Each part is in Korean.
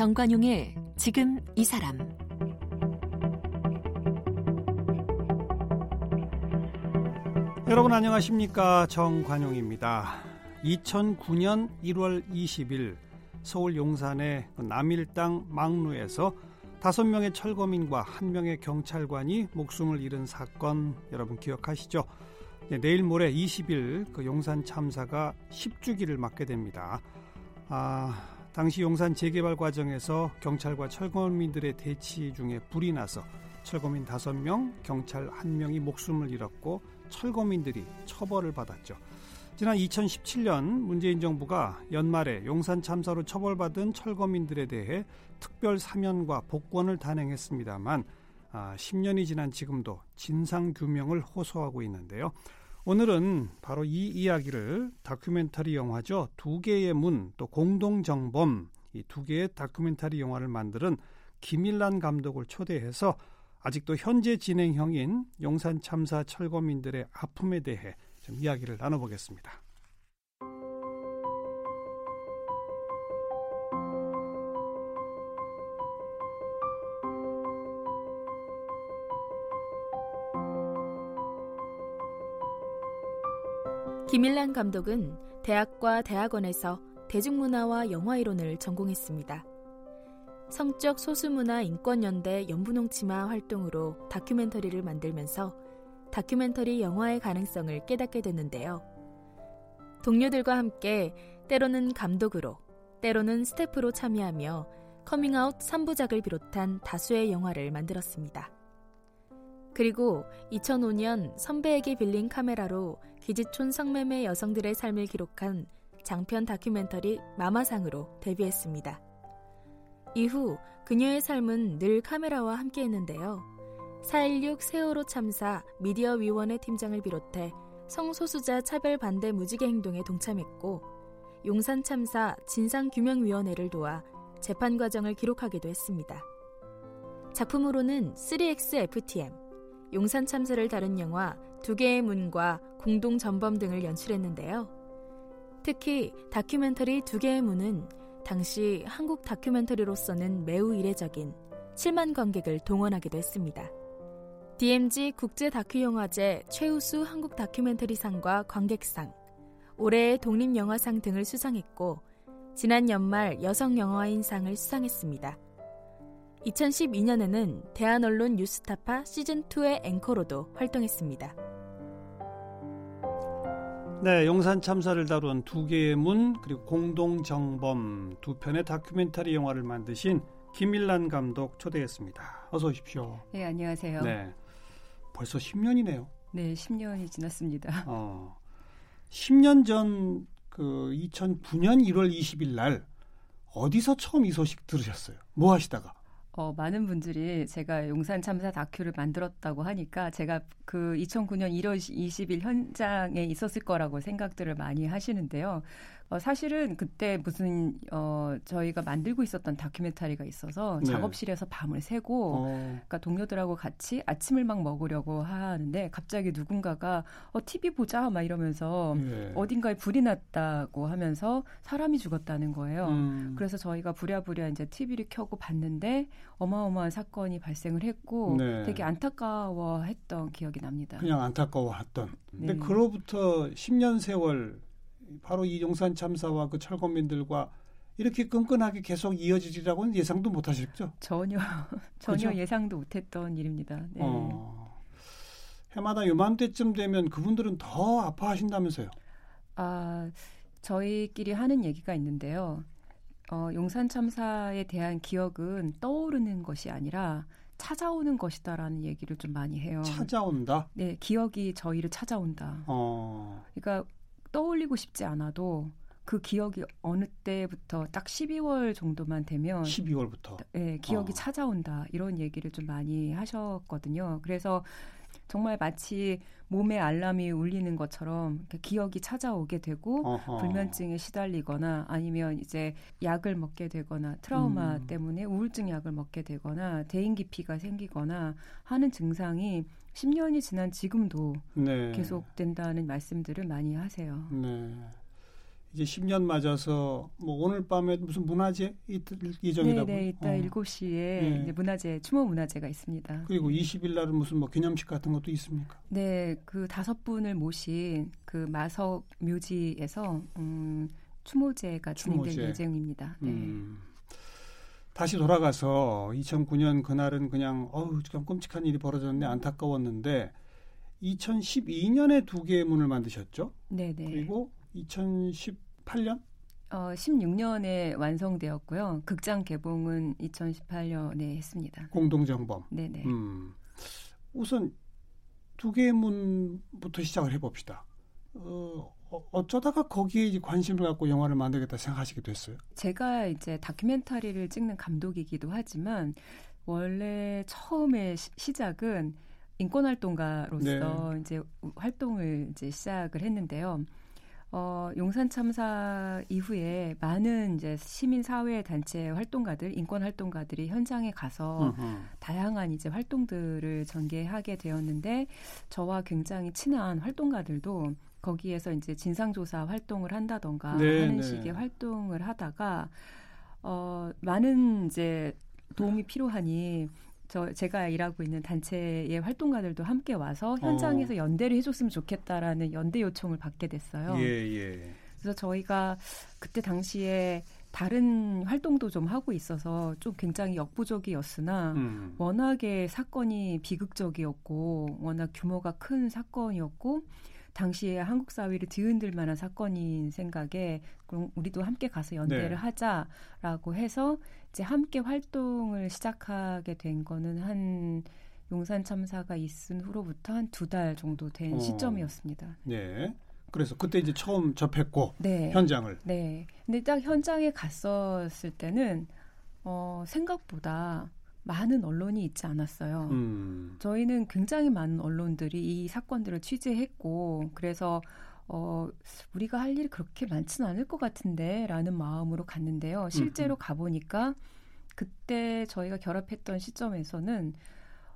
정관용의 지금 이 사람 여러분 안녕하십니까 정관용입니다. 2009년 1월 20일 서울 용산의 남일당 망루에서 다섯 명의 철거민과 한 명의 경찰관이 목숨을 잃은 사건 여러분 기억하시죠? 네, 내일 모레 20일 그 용산 참사가 10주기를 맞게 됩니다. 아, 당시 용산 재개발 과정에서 경찰과 철거민들의 대치 중에 불이 나서 철거민 5명, 경찰 1명이 목숨을 잃었고 철거민들이 처벌을 받았죠. 지난 2017년 문재인 정부가 연말에 용산 참사로 처벌받은 철거민들에 대해 특별 사면과 복권을 단행했습니다만 아, 10년이 지난 지금도 진상 규명을 호소하고 있는데요. 오늘은 바로 이 이야기를 다큐멘터리 영화죠. 두 개의 문, 또 공동정범, 이 두 개의 다큐멘터리 영화를 만드는 김일란 감독을 초대해서 아직도 현재 진행형인 용산 참사 철거민들의 아픔에 대해 좀 이야기를 나눠보겠습니다. 김일란 감독은 대학과 대학원에서 대중문화와 영화이론을 전공했습니다. 성적 소수문화 인권연대 연분홍치마 활동으로 다큐멘터리를 만들면서 다큐멘터리 영화의 가능성을 깨닫게 됐는데요. 동료들과 함께 때로는 감독으로, 때로는 스태프로 참여하며 커밍아웃 3부작을 비롯한 다수의 영화를 만들었습니다. 그리고 2005년 선배에게 빌린 카메라로 기지촌 성매매 여성들의 삶을 기록한 장편 다큐멘터리 마마상으로 데뷔했습니다. 이후 그녀의 삶은 늘 카메라와 함께 했는데요. 4.16 세월호 참사 미디어 위원회 팀장을 비롯해 성소수자 차별 반대 무지개 행동에 동참했고 용산 참사 진상규명위원회를 도와 재판 과정을 기록하기도 했습니다. 작품으로는 3XFTM, 용산 참사를 다룬 영화 두 개의 문과 공동 전범 등을 연출했는데요. 특히 다큐멘터리 두 개의 문은 당시 한국 다큐멘터리로서는 매우 이례적인 7만 관객을 동원하기도 했습니다. DMZ 국제 다큐 영화제 최우수 한국 다큐멘터리상과 관객상, 올해의 독립영화상 등을 수상했고 지난 연말 여성영화인상을 수상했습니다. 2012년에는 대한언론 뉴스타파 시즌2의 앵커로도 활동했습니다. 네, 용산 참사를 다룬 두 개의 문 그리고 공동 정범 두 편의 다큐멘터리 영화를 만드신 김일란 감독 초대했습니다. 어서 오십시오. 네, 안녕하세요. 네. 벌써 10년이네요. 네, 10년이 지났습니다. 어. 10년 전 그 2009년 1월 20일 날 어디서 처음 이 소식 들으셨어요? 뭐 하시다가? 어, 많은 분들이 제가 용산 참사 다큐를 만들었다고 하니까 제가 그 2009년 1월 20일 현장에 있었을 거라고 생각들을 많이 하시는데요. 어, 사실은 그때 무슨 어, 저희가 만들고 있었던 다큐멘터리가 있어서 네. 작업실에서 밤을 새고 어. 그러니까 동료들하고 같이 아침을 막 먹으려고 하는데 갑자기 누군가가 어, TV 보자 막 이러면서 네. 어딘가에 불이 났다고 하면서 사람이 죽었다는 거예요. 음. 그래서 저희가 부랴부랴 이제 TV를 켜고 봤는데 어마어마한 사건이 발생을 했고 네. 되게 안타까워했던 기억이 납니다. 그냥 안타까워했던. 근데 네. 그로부터 10년 세월 바로 이 용산 참사와 그 철거민들과 이렇게 끈끈하게 계속 이어지리라고는 예상도 못 하셨죠? 전혀 전혀 그렇죠? 예상도 못했던 일입니다. 네. 어, 해마다 요맘때쯤 되면 그분들은 더 아파하신다면서요? 아 저희끼리 하는 얘기가 있는데요. 어, 용산 참사에 대한 기억은 떠오르는 것이 아니라 찾아오는 것이다라는 얘기를 좀 많이 해요. 찾아온다? 네, 기억이 저희를 찾아온다. 어. 그러니까 떠올리고 싶지 않아도 그 기억이 어느 때부터 딱 12월 정도만 되면 12월부터 네, 기억이 어. 찾아온다 이런 얘기를 좀 많이 하셨거든요. 그래서 정말 마치 몸에 알람이 울리는 것처럼 기억이 찾아오게 되고 어허. 불면증에 시달리거나 아니면 이제 약을 먹게 되거나 트라우마 음. 때문에 우울증 약을 먹게 되거나 대인기피가 생기거나 하는 증상이 10년이 지난 지금도 네. 계속된다는 말씀들을 많이 하세요. 네. 이제 10년 맞아서 뭐 오늘 밤에 무슨 문화제 예정이라고. 네, 네, 이따 어. 7시에 네. 이제 문화제 추모 문화제가 있습니다. 그리고 20일 날은 무슨 뭐 기념식 같은 것도 있습니까? 네, 그 다섯 분을 모신 그 마석 묘지에서 음, 추모제가 진행될 추모제. 예정입니다. 네. 음. 다시 돌아가서 2009년 그날은 그냥 어우 참 끔찍한 일이 벌어졌는데 안타까웠는데 2012년에 두 개의 문을 만드셨죠? 네, 네. 그리고 2018년? 어, 16년에 완성되었고요. 극장 개봉은 2018년에 했습니다. 공동정범. 네네. 음, 우선 두 개의 문부터 시작을 해봅시다. 어, 어쩌다가 거기에 이제 관심을 갖고 영화를 만들겠다 생각하시게 됐어요? 제가 이제 다큐멘터리를 찍는 감독이기도 하지만 원래 처음에 시, 시작은 인권 활동가로서 네. 이제 활동을 이제 시작을 했는데요. 어, 용산 참사 이후에 많은 이제 시민 사회 단체 활동가들, 인권 활동가들이 현장에 가서 으흠. 다양한 이제 활동들을 전개하게 되었는데 저와 굉장히 친한 활동가들도 거기에서 이제 진상조사 활동을 한다던가 네, 하는 네. 식의 활동을 하다가 어, 많은 이제 도움이 필요하니 저 제가 일하고 있는 단체의 활동가들도 함께 와서 현장에서 어. 연대를 해줬으면 좋겠다라는 연대 요청을 받게 됐어요. 예, 예. 그래서 저희가 그때 당시에 다른 활동도 좀 하고 있어서 좀 굉장히 역부족이었으나 음. 워낙에 사건이 비극적이었고 워낙 규모가 큰 사건이었고 당시에 한국 사회를 뒤흔들 만한 사건인 생각에 그럼 우리도 함께 가서 연대를 네. 하자라고 해서 이제 함께 활동을 시작하게 된 거는 한 용산 참사가 있은 후로부터 한 두 달 정도 된 어. 시점이었습니다. 네. 그래서 그때 이제 처음 접했고 네. 현장을. 네. 근데 딱 현장에 갔었을 때는 어 생각보다 많은 언론이 있지 않았어요. 음. 저희는 굉장히 많은 언론들이 이 사건들을 취재했고 그래서 어, 우리가 할 일이 그렇게 많지는 않을 것 같은데 라는 마음으로 갔는데요. 실제로 가 보니까 그때 저희가 결합했던 시점에서는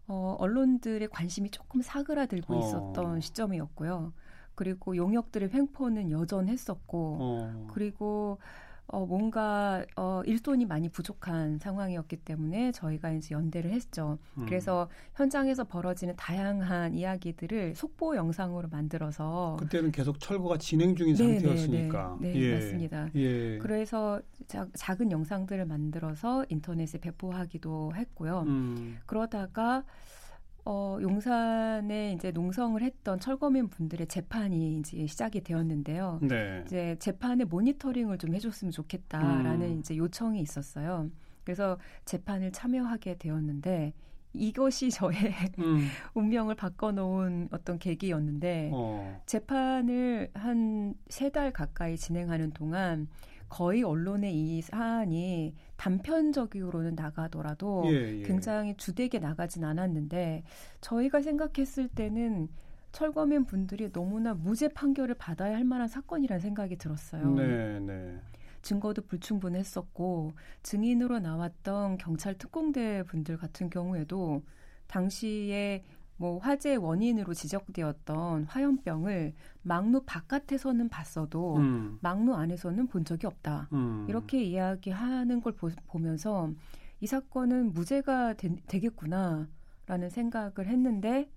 어, 언론들의 관심이 조금 사그라들고 어. 있었던 시점이었고요. 그리고 용역들의 횡포는 여전했었고, 어. 그리고 어, 뭔가 어, 일손이 많이 부족한 상황이었기 때문에 저희가 이제 연대를 했죠. 음. 그래서 현장에서 벌어지는 다양한 이야기들을 속보 영상으로 만들어서 그때는 계속 철거가 진행 중인 네, 네 상태였으니까. 네, 네, 네 예. 맞습니다. 예. 그래서 자, 작은 영상들을 만들어서 인터넷에 배포하기도 했고요. 음. 그러다가 어, 용산에 이제 농성을 했던 철거민 분들의 재판이 이제 시작이 되었는데요. 네. 이제 재판의 모니터링을 좀 해줬으면 좋겠다라는 음. 이제 요청이 있었어요. 그래서 재판을 참여하게 되었는데 이것이 저의 음. 운명을 바꿔놓은 어떤 계기였는데 어. 재판을 한 세 달 가까이 진행하는 동안 거의 언론의 이 사안이 단편적으로는 나가더라도 예, 예. 굉장히 주되게 나가진 않았는데 저희가 생각했을 때는 철거민 분들이 너무나 무죄 판결을 받아야 할 만한 사건이라는 생각이 들었어요. 네, 네. 증거도 불충분했었고 증인으로 나왔던 경찰 특공대 분들 같은 경우에도 당시에 뭐 화재 원인으로 지적되었던 화염병을 막루 바깥에서는 봤어도 음. 막루 안에서는 본 적이 없다. 음. 이렇게 이야기하는 걸 보, 면서 이 사건은 무죄가 되, 겠구나라는 생각을 했는데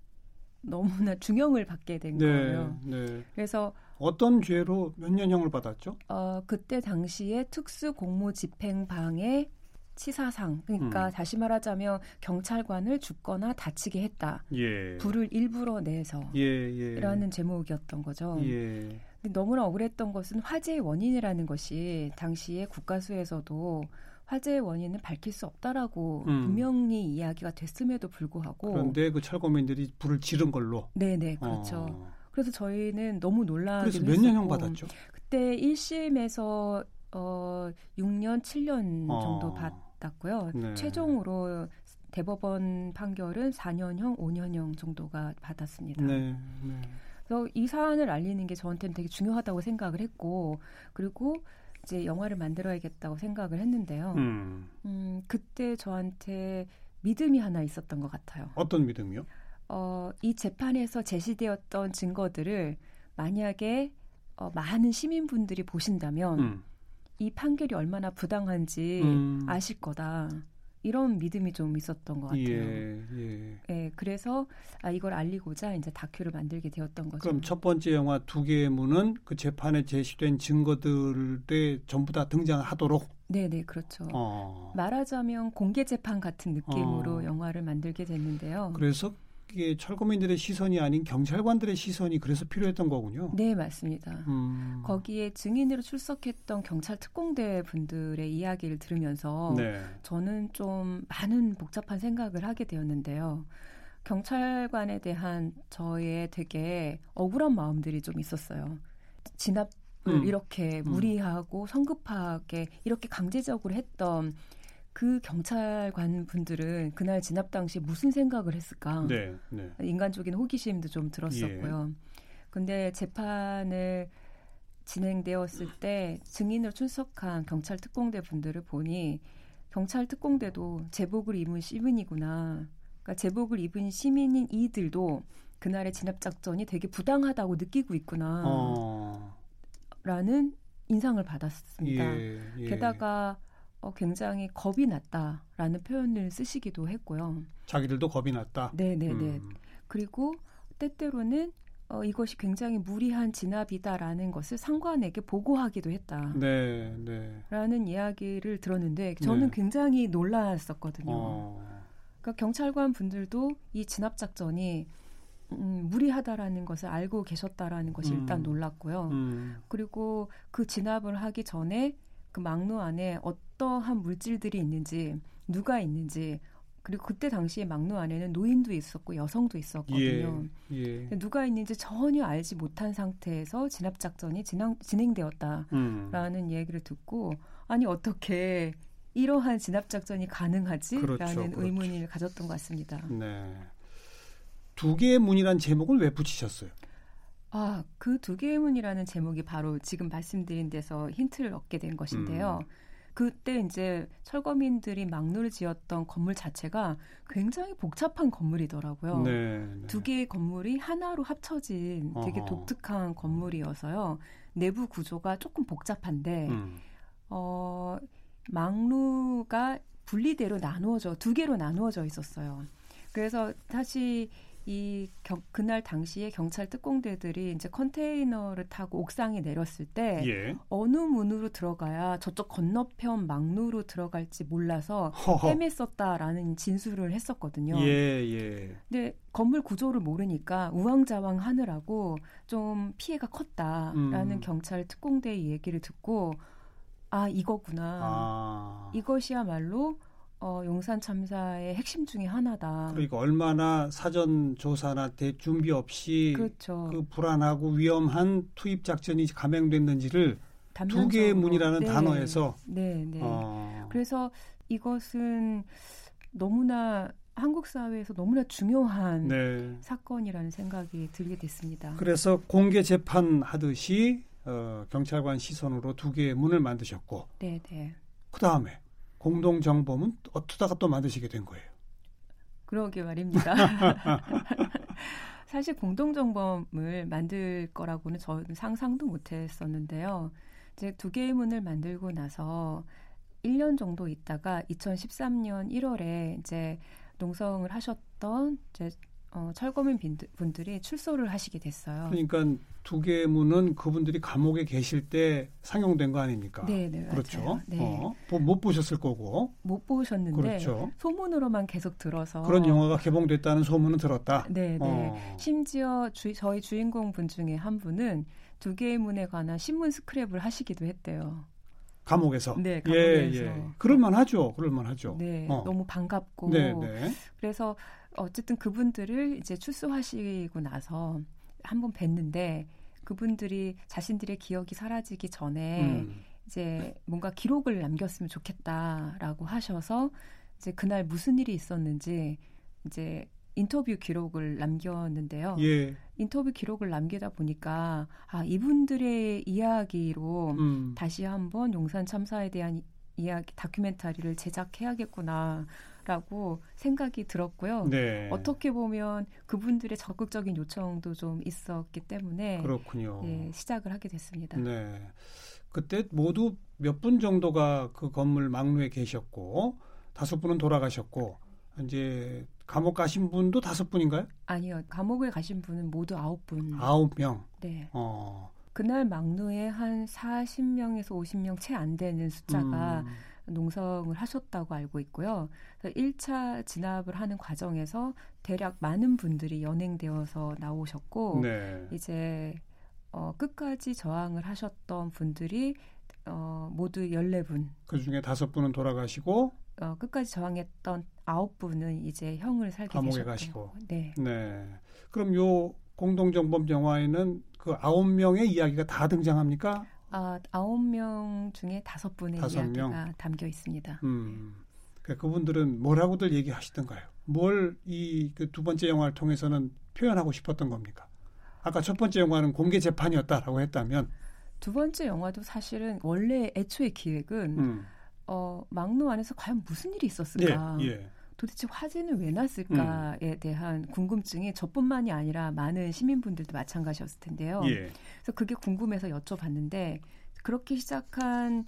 너무나 중형을 받게 된 네, 거예요. 네. 그래서 어떤 죄로 몇 년형을 받았죠? 어, 그때 당시에 특수 공무 집행방해 치사상 그러니까 음. 다시 말하자면 경찰관을 죽거나 다치게 했다. 예. 불을 일부러 내서 예, 예. 라는 제목이었던 거죠. 예. 근데 너무나 억울했던 것은 화재의 원인이라는 것이 당시에 국가수에서도 화재의 원인은 밝힐 수 없다라고 음. 분명히 이야기가 됐음에도 불구하고 그런데 그 철거민들이 불을 지른 걸로 네네 그렇죠. 어. 그래서 저희는 너무 놀라기도 그래서 몇 년형 받았죠? 그때 1심에서 어 6년 7년 정도 어. 받 받았고요. 네. 최종으로 대법원 판결은 4년형, 5년형 정도가 받았습니다. 네, 네. 그래서 이 사안을 알리는 게 저한테는 되게 중요하다고 생각을 했고, 그리고 이제 영화를 만들어야겠다고 생각을 했는데요. 음. 음, 그때 저한테 믿음이 하나 있었던 것 같아요. 어떤 믿음이요? 어, 이 재판에서 제시되었던 증거들을 만약에 어, 많은 시민분들이 보신다면 음. 이 판결이 얼마나 부당한지 음. 아실 거다. 이런 믿음이 좀 있었던 것 같아요. 예, 예. 예, 그래서 아, 이걸 알리고자 이제 다큐를 만들게 되었던 거죠. 그럼 첫 번째 영화 두 개의 문은 그 재판에 제시된 증거들에 전부 다 등장하도록. 네, 네, 그렇죠. 어. 말하자면 공개 재판 같은 느낌으로 어. 영화를 만들게 됐는데요. 그래서 이게 철거민들의 시선이 아닌 경찰관들의 시선이 그래서 필요했던 거군요. 네, 맞습니다. 음. 거기에 증인으로 출석했던 경찰 특공대 분들의 이야기를 들으면서 네. 저는 좀 많은 복잡한 생각을 하게 되었는데요. 경찰관에 대한 저의 되게 억울한 마음들이 좀 있었어요. 진압을 음. 이렇게 음. 무리하고 성급하게 이렇게 강제적으로 했던 그 경찰관 분들은 그날 진압 당시 무슨 생각을 했을까? 네. 네. 인간적인 호기심도 좀 들었었고요. 근데 재판을 진행되었을 때 증인으로 출석한 경찰 특공대 분들을 보니 경찰 특공대도 제복을 입은 시민이구나. 그러니까 제복을 입은 시민인 이들도 그날의 진압 작전이 되게 부당하다고 느끼고 있구나. 어. 라는 인상을 받았습니다. 예, 예. 게다가 어, 굉장히 겁이 났다라는 표현을 쓰시기도 했고요. 자기들도 겁이 났다. 네네네. 음. 그리고 때때로는 어, 이것이 굉장히 무리한 진압이다라는 것을 상관에게 보고하기도 했다라는 네, 네. 이야기를 들었는데 저는 네. 굉장히 놀랐었거든요. 어. 그러니까 경찰관 분들도 이 진압 작전이 음, 무리하다라는 것을 알고 계셨다라는 것이 음. 일단 놀랐고요. 음. 그리고 그 진압을 하기 전에 그 막루 안에 어떠한 물질들이 있는지 누가 있는지 그리고 그때 당시에 막루 안에는 노인도 있었고 여성도 있었거든요. 예. 근데 누가 있는지 전혀 알지 못한 상태에서 진압 작전이 진행, 진행되었다라는 음. 얘기를 듣고 아니 어떻게 이러한 진압 작전이 가능하지라는 그렇죠, 그렇죠. 의문을 가졌던 것 같습니다. 네. 두 개의 문이란 제목을 왜 붙이셨어요? 아, 그 두 개의 문이라는 제목이 바로 지금 말씀드린 데서 힌트를 얻게 된 것인데요. 음. 그때 이제 철거민들이 막루를 지었던 건물 자체가 굉장히 복잡한 건물이더라고요. 네, 네. 두 개의 건물이 하나로 합쳐진 되게 어허. 독특한 건물이어서요. 내부 구조가 조금 복잡한데, 음. 어, 막루가 분리대로 나누어져, 두 개로 나누어져 있었어요. 그래서 사실 이 경- 그날 당시에 경찰 특공대들이 이제 컨테이너를 타고 옥상에 내렸을 때 예. 어느 문으로 들어가야 저쪽 건너편 막루로 들어갈지 몰라서 허허. 헤맸었다라는 진술을 했었거든요. 예, 예. 근데 건물 구조를 모르니까 우왕좌왕 하느라고 좀 피해가 컸다라는 음. 경찰 특공대의 얘기를 듣고 아 이거구나. 아. 이것이야말로 어, 용산 참사의 핵심 중에 하나다. 그러니까 얼마나 사전 조사나 대 준비 없이 그렇죠. 그 불안하고 위험한 투입 작전이 감행됐는지를 두 개의. 문이라는 네. 단어에서 네, 네. 어. 그래서 이것은 너무나 한국 사회에서 너무나 중요한 네. 사건이라는 생각이 들게 됐습니다. 그래서 공개 재판 하듯이 어, 경찰관 시선으로 두 개의 문을 만드셨고 네, 네. 그 다음에 공동 정범은 어쩌다가 또 만드시게 된 거예요. 그러게 말입니다. 사실 공동 정범을 만들 거라고는 저는 상상도 못 했었는데요. 이제 두 개의 문을 만들고 나서 1년 정도 있다가 2013년 1월에 이제 농성을 하셨던 이제 어, 철거민 분들이 출소를 하시게 됐어요. 그러니까 두 개의 문은 그분들이 감옥에 계실 때 상영된 거 아닙니까? 네, 네, 그렇죠. 네. 어, 보- 못 보셨을 거고. 못 보셨는데 그렇죠. 소문으로만 계속 들어서 그런 영화가 개봉됐다는 소문은 들었다. 네, 네. 어. 심지어 주, 저희 주인공 분 중에 한 분은 두 개의 문에 관한 신문 스크랩을 하시기도 했대요. 감옥에서. 네, 예, 감옥에서. 예. 그럴만하죠. 그럴만하죠. 네, 어. 너무 반갑고 네, 네. 그래서 어쨌든 그분들을 이제 출소하시고 나서 한 번 뵀는데 그분들이 자신들의 기억이 사라지기 전에 음. 이제 뭔가 기록을 남겼으면 좋겠다라고 하셔서 이제 그날 무슨 일이 있었는지 이제 인터뷰 기록을 남겼는데요. 예. 인터뷰 기록을 남기다 보니까 아 이분들의 이야기로 음. 다시 한번 용산 참사에 대한 이- 이야기 다큐멘터리를 제작해야겠구나 라고 생각이 들었고요. 네. 어떻게 보면 그분들의 적극적인 요청도 좀 있었기 때문에 그렇군요. 예, 시작을 하게 됐습니다. 네. 그때 모두 몇 분 정도가 그 건물 막루에 계셨고 다섯 분은 돌아가셨고 이제 감옥 가신 분도 다섯 분인가요? 아니요. 감옥에 가신 분은 모두 아홉 분. 아홉 명. 네. 어. 그날 막루에 한 40명에서 50명 채 안 되는 숫자가 음. 농성을 하셨다고 알고 있고요. 1차 진압을 하는 과정에서 대략 많은 분들이 연행되어서 나오셨고 네. 이제 어, 끝까지 저항을 하셨던 분들이 어, 모두 14분. 그 중에 다섯 분은 돌아가시고 어, 끝까지 저항했던 아홉 분은 이제 형을 살게 감옥에 되셨고. 가시고. 네. 네. 그럼 요 공동정범 영화에는 그 아홉 명의 이야기가 다 등장합니까? 아, 아홉 명 중에 다섯 분의 다섯 이야기가 명? 담겨 있습니다. 음. 그러니까 그분들은 뭐라고들 얘기하시던가요? 뭘이그두 번째 영화를 통해서는 표현하고 싶었던 겁니까? 아까 첫 번째 영화는 공개 재판이었다라고 했다면 두 번째 영화도 사실은 원래 애초의 기획은 음. 어, 막루 안에서 과연 무슨 일이 있었을까? 예, 예. 도대체 화재는 왜 났을까에 음. 대한 궁금증이 저뿐만이 아니라 많은 시민분들도 마찬가지였을 텐데요. 예. 그래서 그게 궁금해서 여쭤봤는데 그렇게 시작한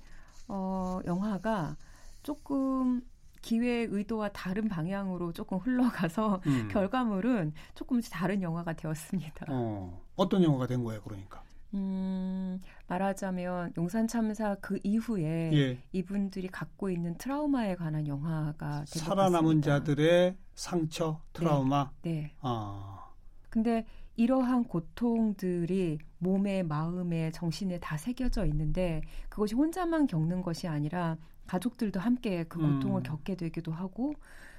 어, 영화가 조금 기획 의도와 다른 방향으로 조금 흘러가서 음. 결과물은 조금 다른 영화가 되었습니다. 어, 어떤 영화가 된 거예요, 그러니까? 음, 말하자면 용산 참사 그 이후에 예. 이분들이 갖고 있는 트라우마에 관한 영화가 살아남은 자들의 상처, 트라우마. 네. 네. 아. 근데 이러한 고통들이 몸에, 마음에, 정신에 다 새겨져 있는데 그것이 혼자만 겪는 것이 아니라 가족들도 함께 그 고통을 음. 겪게 되기도 하고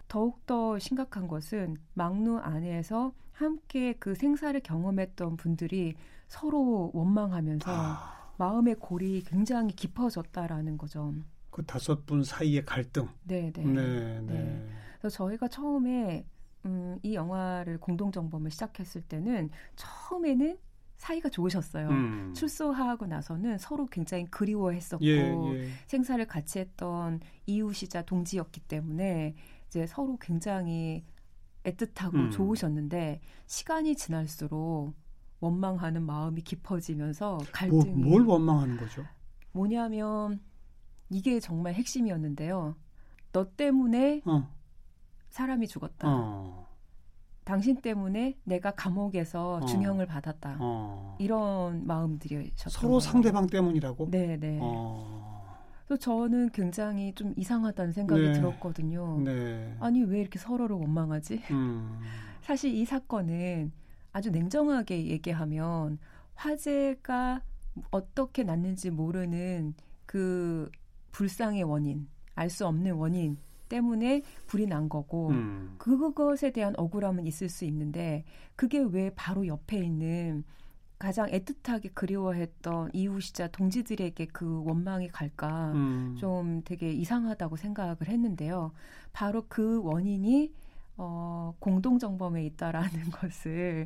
더욱더 심각한 것은 막루 안에서 함께 그 생사를 경험했던 분들이 서로 원망하면서 아. 마음의 골이 굉장히 깊어졌다라는 거죠. 그 다섯 분 사이의 갈등. 네, 네. 네, 네. 그래서 저희가 처음에 음, 이 영화를 공동 정범을 시작했을 때는 처음에는 사이가 좋으셨어요. 음. 출소하고 나서는 서로 굉장히 그리워했었고 예, 예. 생사를 같이 했던 이웃이자 동지였기 때문에 이제 서로 굉장히 애틋하고 음. 좋으셨는데 시간이 지날수록 원망하는 마음이 깊어지면서 뭐, 갈등이 뭐, 뭘 원망하는 거죠? 뭐냐면 이게 정말 핵심이었는데요. 너 때문에 어. 사람이 죽었다. 어. 당신 때문에 내가 감옥에서 어. 중형을 받았다. 어. 이런 마음들이셨던 서로 거예요. 상대방 때문이라고? 네, 네. 그래서 저는 굉장히 좀 이상하다는 생각이 네. 들었거든요. 네. 아니 왜 이렇게 서로를 원망하지? 음. 사실 이 사건은 아주 냉정하게 얘기하면 화재가 어떻게 났는지 모르는 그 불상의 원인, 알 수 없는 원인 때문에 불이 난 거고 음. 그것에 대한 억울함은 있을 수 있는데 그게 왜 바로 옆에 있는 가장 애틋하게 그리워했던 이웃이자 동지들에게 그 원망이 갈까 음. 좀 되게 이상하다고 생각을 했는데요. 바로 그 원인이 어, 공동정범에 있다라는 것을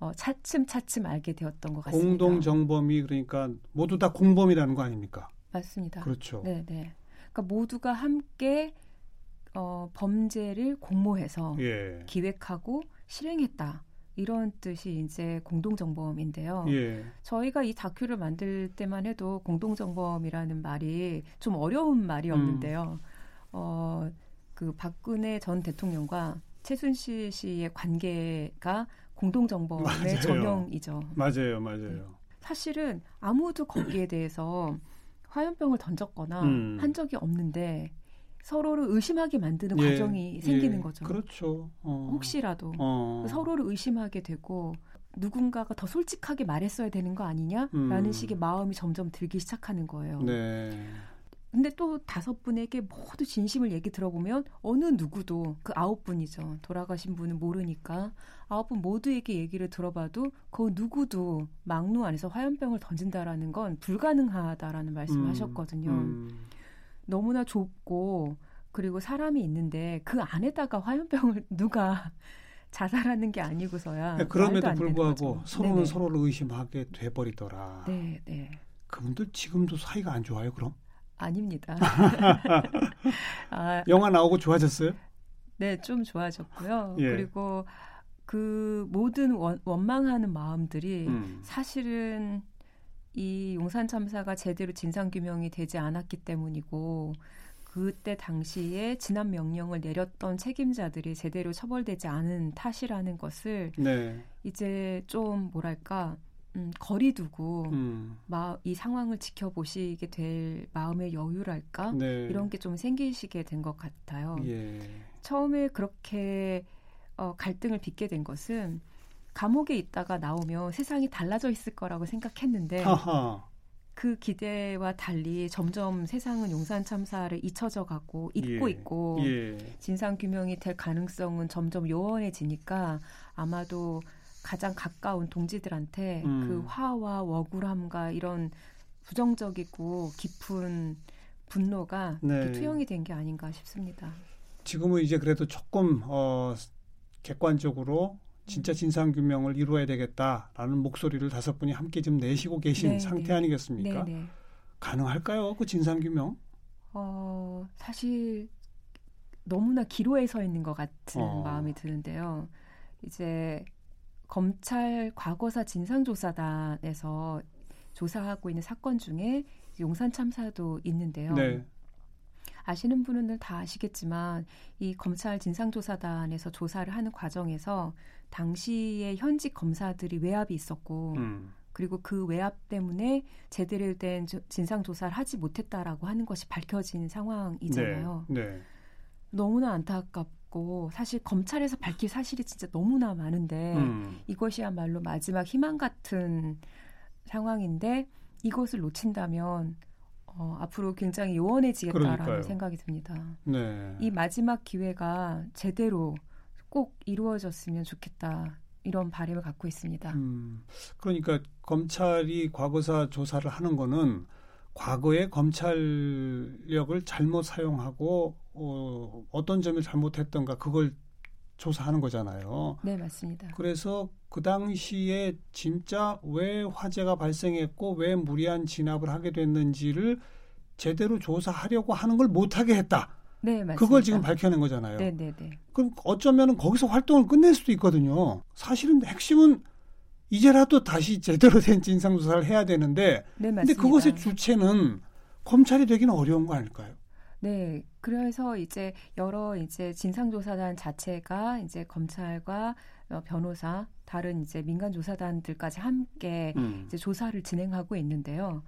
어, 차츰차츰 알게 되었던 것 같습니다. 공동정범이 그러니까 모두 다 공범이라는 거 아닙니까? 맞습니다. 그렇죠. 네, 네. 그러니까 모두가 함께 어, 범죄를 공모해서 예. 기획하고 실행했다. 이런 뜻이 이제 공동정범인데요. 예. 저희가 이 다큐를 만들 때만 해도 공동정범이라는 말이 좀 어려운 말이었는데요. 음. 어, 그 박근혜 전 대통령과 최순실 씨의 관계가 공동정범의 전형이죠. 맞아요, 맞아요. 사실은 아무도 거기에 대해서 화염병을 던졌거나 음. 한 적이 없는데 서로를 의심하게 만드는 예, 과정이 생기는 예, 거죠. 그렇죠. 어. 혹시라도 어. 서로를 의심하게 되고 누군가가 더 솔직하게 말했어야 되는 거 아니냐라는 음. 식의 마음이 점점 들기 시작하는 거예요. 네. 근데 또 다섯 분에게 모두 진심을 얘기 들어보면 어느 누구도 그 아홉 분이죠. 돌아가신 분은 모르니까 아홉 분 모두에게 얘기를 들어봐도 그 누구도 막루 안에서 화염병을 던진다라는 건 불가능하다라는 말씀을 음, 하셨거든요. 음. 너무나 좁고 그리고 사람이 있는데 그 안에다가 화염병을 누가 자살하는 게 아니고서야 네, 그럼에도 불구하고 서로는 네네. 서로를 의심하게 돼버리더라. 네, 네. 그분들 지금도 사이가 안 좋아요, 그럼? 아닙니다. 아, 영화 나오고 좋아졌어요? 네, 좀 좋아졌고요. 예. 그리고 그 모든 원, 원망하는 마음들이 음. 사실은 이 용산 참사가 제대로 진상 규명이 되지 않았기 때문이고 그때 당시에 지난 명령을 내렸던 책임자들이 제대로 처벌되지 않은 탓이라는 것을 네. 이제 좀 뭐랄까 음, 거리 두고 음. 마, 이 상황을 지켜보시게 될 마음의 여유랄까 네. 이런 게 좀 생기시게 된 것 같아요. 예. 처음에 그렇게 어, 갈등을 빚게 된 것은 감옥에 있다가 나오면 세상이 달라져 있을 거라고 생각했는데 하하. 그 기대와 달리 점점 세상은 용산 참사를 잊혀져 가고 잊고 예. 있고 예. 진상 규명이 될 가능성은 점점 요원해지니까 아마도 가장 가까운 동지들한테 음. 그 화와 억울함과 이런 부정적이고 깊은 분노가 네. 투영이 된 게 아닌가 싶습니다. 지금은 이제 그래도 조금 어 객관적으로 진짜 진상 규명을 이루어야 되겠다라는 목소리를 다섯 분이 함께 지금 내시고 계신 네, 상태 네. 아니겠습니까? 네네. 가능할까요? 그 진상 규명? 어, 사실 너무나 기로에 서 있는 것 같은 어. 마음이 드는데요. 이제 검찰 과거사 진상조사단에서 조사하고 있는 사건 중에 용산 참사도 있는데요. 네. 아시는 분은 다 아시겠지만 이 검찰 진상조사단에서 조사를 하는 과정에서 당시에 현직 검사들이 외압이 있었고 음. 그리고 그 외압 때문에 제대로 된 조- 진상 조사를 하지 못했다라고 하는 것이 밝혀진 상황이잖아요. 네. 네. 너무나 안타깝 고 사실 검찰에서 밝힐 사실이 진짜 너무나 많은데 음. 이것이야말로 마지막 희망 같은 상황인데 이것을 놓친다면 어, 앞으로 굉장히 요원해지겠다라는 그러니까요. 생각이 듭니다. 네. 이 마지막 기회가 제대로 꼭 이루어졌으면 좋겠다 이런 바람을 갖고 있습니다. 음, 그러니까 검찰이 과거사 조사를 하는 거는 과거에 검찰력을 잘못 사용하고 어, 어떤 점을 잘못했던가 그걸 조사하는 거잖아요. 네 맞습니다. 그래서 그 당시에 진짜 왜 화재가 발생했고 왜 무리한 진압을 하게 됐는지를 제대로 조사하려고 하는 걸 못하게 했다. 네 맞습니다. 그걸 지금 밝혀낸 거잖아요. 네 네 네. 그럼 어쩌면 거기서 활동을 끝낼 수도 있거든요. 사실은 핵심은 이제라도 다시 제대로 된 진상조사를 해야 되는데 네 근데 맞습니다. 그것의 주체는 검찰이 되기는 어려운 거 아닐까요? 네, 그래서 이제 여러 이제 진상조사단 자체가 이제 검찰과 어, 변호사, 다른 이제 민간조사단들까지 함께 음. 이제 조사를 진행하고 있는데요.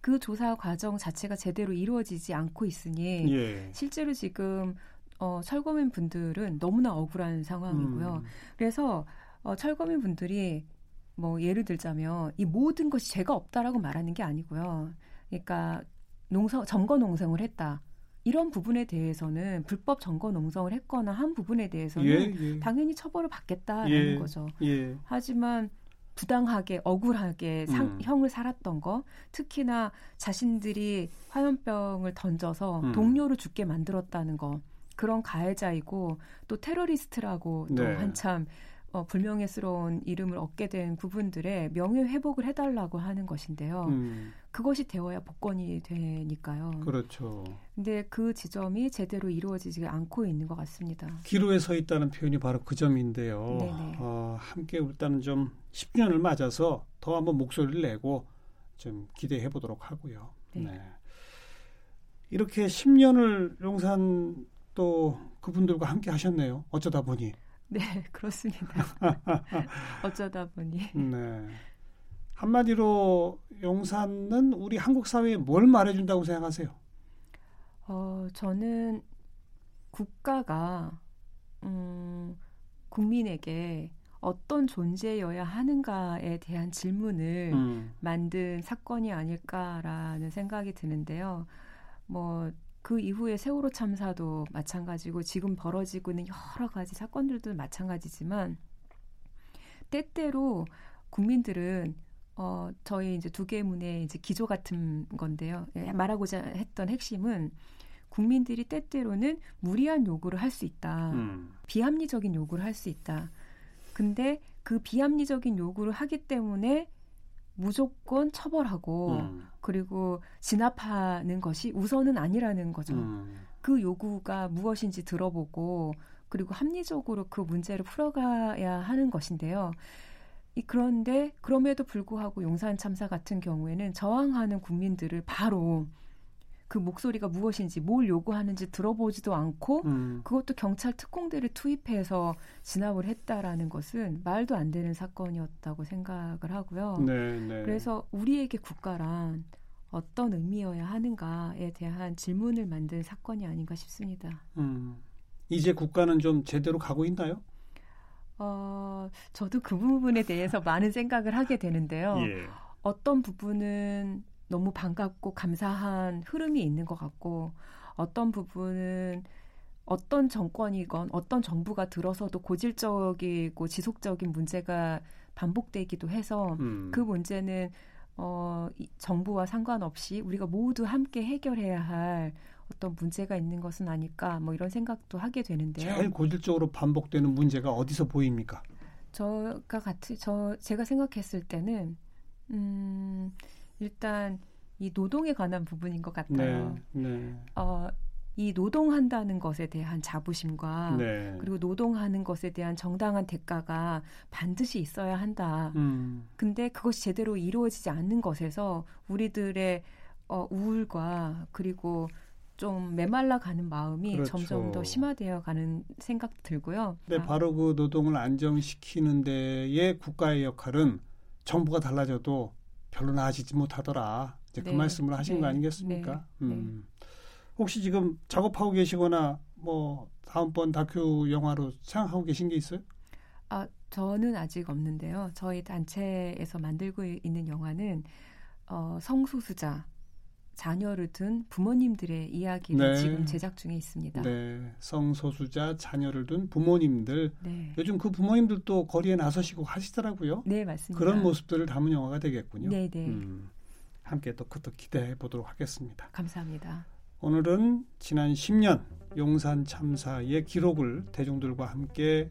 그 조사 과정 자체가 제대로 이루어지지 않고 있으니 예. 실제로 지금 어, 철거민 분들은 너무나 억울한 상황이고요. 음. 그래서 어, 철거민 분들이 뭐 예를 들자면 이 모든 것이 죄가 없다라고 말하는 게 아니고요. 그러니까 농성 점거 농성을 했다. 이런 부분에 대해서는 불법 점거 농성을 했거나 한 부분에 대해서는 예, 예. 당연히 처벌을 받겠다라는 예. 거죠. 예. 하지만 부당하게 억울하게 상, 음. 형을 살았던 거 특히나 자신들이 화염병을 던져서 음. 동료를 죽게 만들었다는 거 그런 가해자이고 또 테러리스트라고 또 네. 한참 어, 불명예스러운 이름을 얻게 된 부분들의 명예 회복을 해달라고 하는 것인데요. 음. 그것이 되어야 복권이 되니까요. 그렇죠. 근데 그 지점이 제대로 이루어지지 않고 있는 것 같습니다. 기로에 서 있다는 표현이 바로 그 점인데요. 네네. 어, 함께 일단은 좀 10년을 맞아서 더 한번 목소리를 내고 좀 기대해 보도록 하고요. 네. 이렇게 10년을 용산 또 그분들과 함께 하셨네요. 어쩌다 보니. 네, 그렇습니다. 어쩌다 보니. 네. 한마디로 용산은 우리 한국 사회에 뭘 말해준다고 생각하세요? 어, 저는 국가가 음, 국민에게 어떤 존재여야 하는가에 대한 질문을 음. 만든 사건이 아닐까라는 생각이 드는데요. 뭐 그 이후에 세월호 참사도 마찬가지고 지금 벌어지고 있는 여러 가지 사건들도 마찬가지지만 때때로 국민들은 어 저희 이제 두 개의 문의 이제 기조 같은 건데요. 예, 말하고자 했던 핵심은 국민들이 때때로는 무리한 요구를 할 수 있다. 음. 비합리적인 요구를 할 수 있다. 근데 그 비합리적인 요구를 하기 때문에 무조건 처벌하고 음. 그리고 진압하는 것이 우선은 아니라는 거죠. 음. 그 요구가 무엇인지 들어보고 그리고 합리적으로 그 문제를 풀어가야 하는 것인데요. 이 그런데 그럼에도 불구하고 용산 참사 같은 경우에는 저항하는 국민들을 바로 그 목소리가 무엇인지 뭘 요구하는지 들어보지도 않고 음. 그것도 경찰 특공대를 투입해서 진압을 했다라는 것은 말도 안 되는 사건이었다고 생각을 하고요. 네, 네. 그래서 우리에게 국가란 어떤 의미여야 하는가에 대한 질문을 만든 사건이 아닌가 싶습니다. 음. 이제 국가는 좀 제대로 가고 있나요? 어, 저도 그 부분에 대해서 많은 생각을 하게 되는데요. 예. 어떤 부분은 너무 반갑고 감사한 흐름이 있는 것 같고 어떤 부분은 어떤 정권이건 어떤 정부가 들어서도 고질적이고 지속적인 문제가 반복되기도 해서 음. 그 문제는 어, 이 정부와 상관없이 우리가 모두 함께 해결해야 할 어떤 문제가 있는 것은 아닐까 뭐 이런 생각도 하게 되는데요. 제일 고질적으로 반복되는 문제가 어디서 보입니까? 저가 같이 저 제가 생각했을 때는 음 일단 이 노동에 관한 부분인 것 같아요. 네, 네. 어, 이 노동한다는 것에 대한 자부심과 네. 그리고 노동하는 것에 대한 정당한 대가가 반드시 있어야 한다. 음. 근데 그것이 제대로 이루어지지 않는 것에서 우리들의 어, 우울과 그리고 좀 메말라 가는 마음이 그렇죠. 점점 더 심화되어 가는 생각 들고요. 네, 아. 바로 그 노동을 안정시키는 데에 국가의 역할은 정부가 달라져도 별로 나아지지 못하더라. 이제 그 네. 말씀을 하신 네. 거 아니겠습니까? 네. 음. 혹시 지금 작업하고 계시거나 뭐 다음번 다큐 영화로 생각하고 계신 게 있어요? 아, 저는 아직 없는데요. 저희 단체에서 만들고 있는 영화는 어, 성소수자 자녀를 둔 부모님들의 이야기를 네. 지금 제작 중에 있습니다. 네, 성소수자 자녀를 둔 부모님들. 네. 요즘 그 부모님들도 거리에 나서시고 하시더라고요. 네, 맞습니다. 그런 모습들을 담은 영화가 되겠군요. 네, 네. 음, 함께 또 그것도 기대해 보도록 하겠습니다. 감사합니다. 오늘은 지난 10년 용산 참사의 기록을 대중들과 함께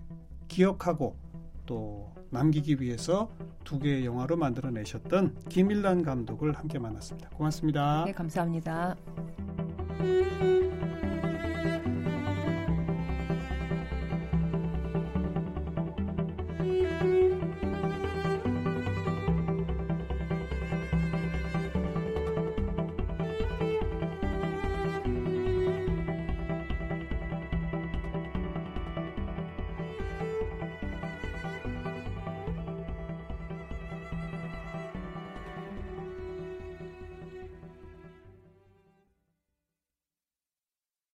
기억하고 또 남기기 위해서 두 개의 영화로 만들어내셨던 김일란 감독을 함께 만났습니다. 고맙습니다. 네, 감사합니다.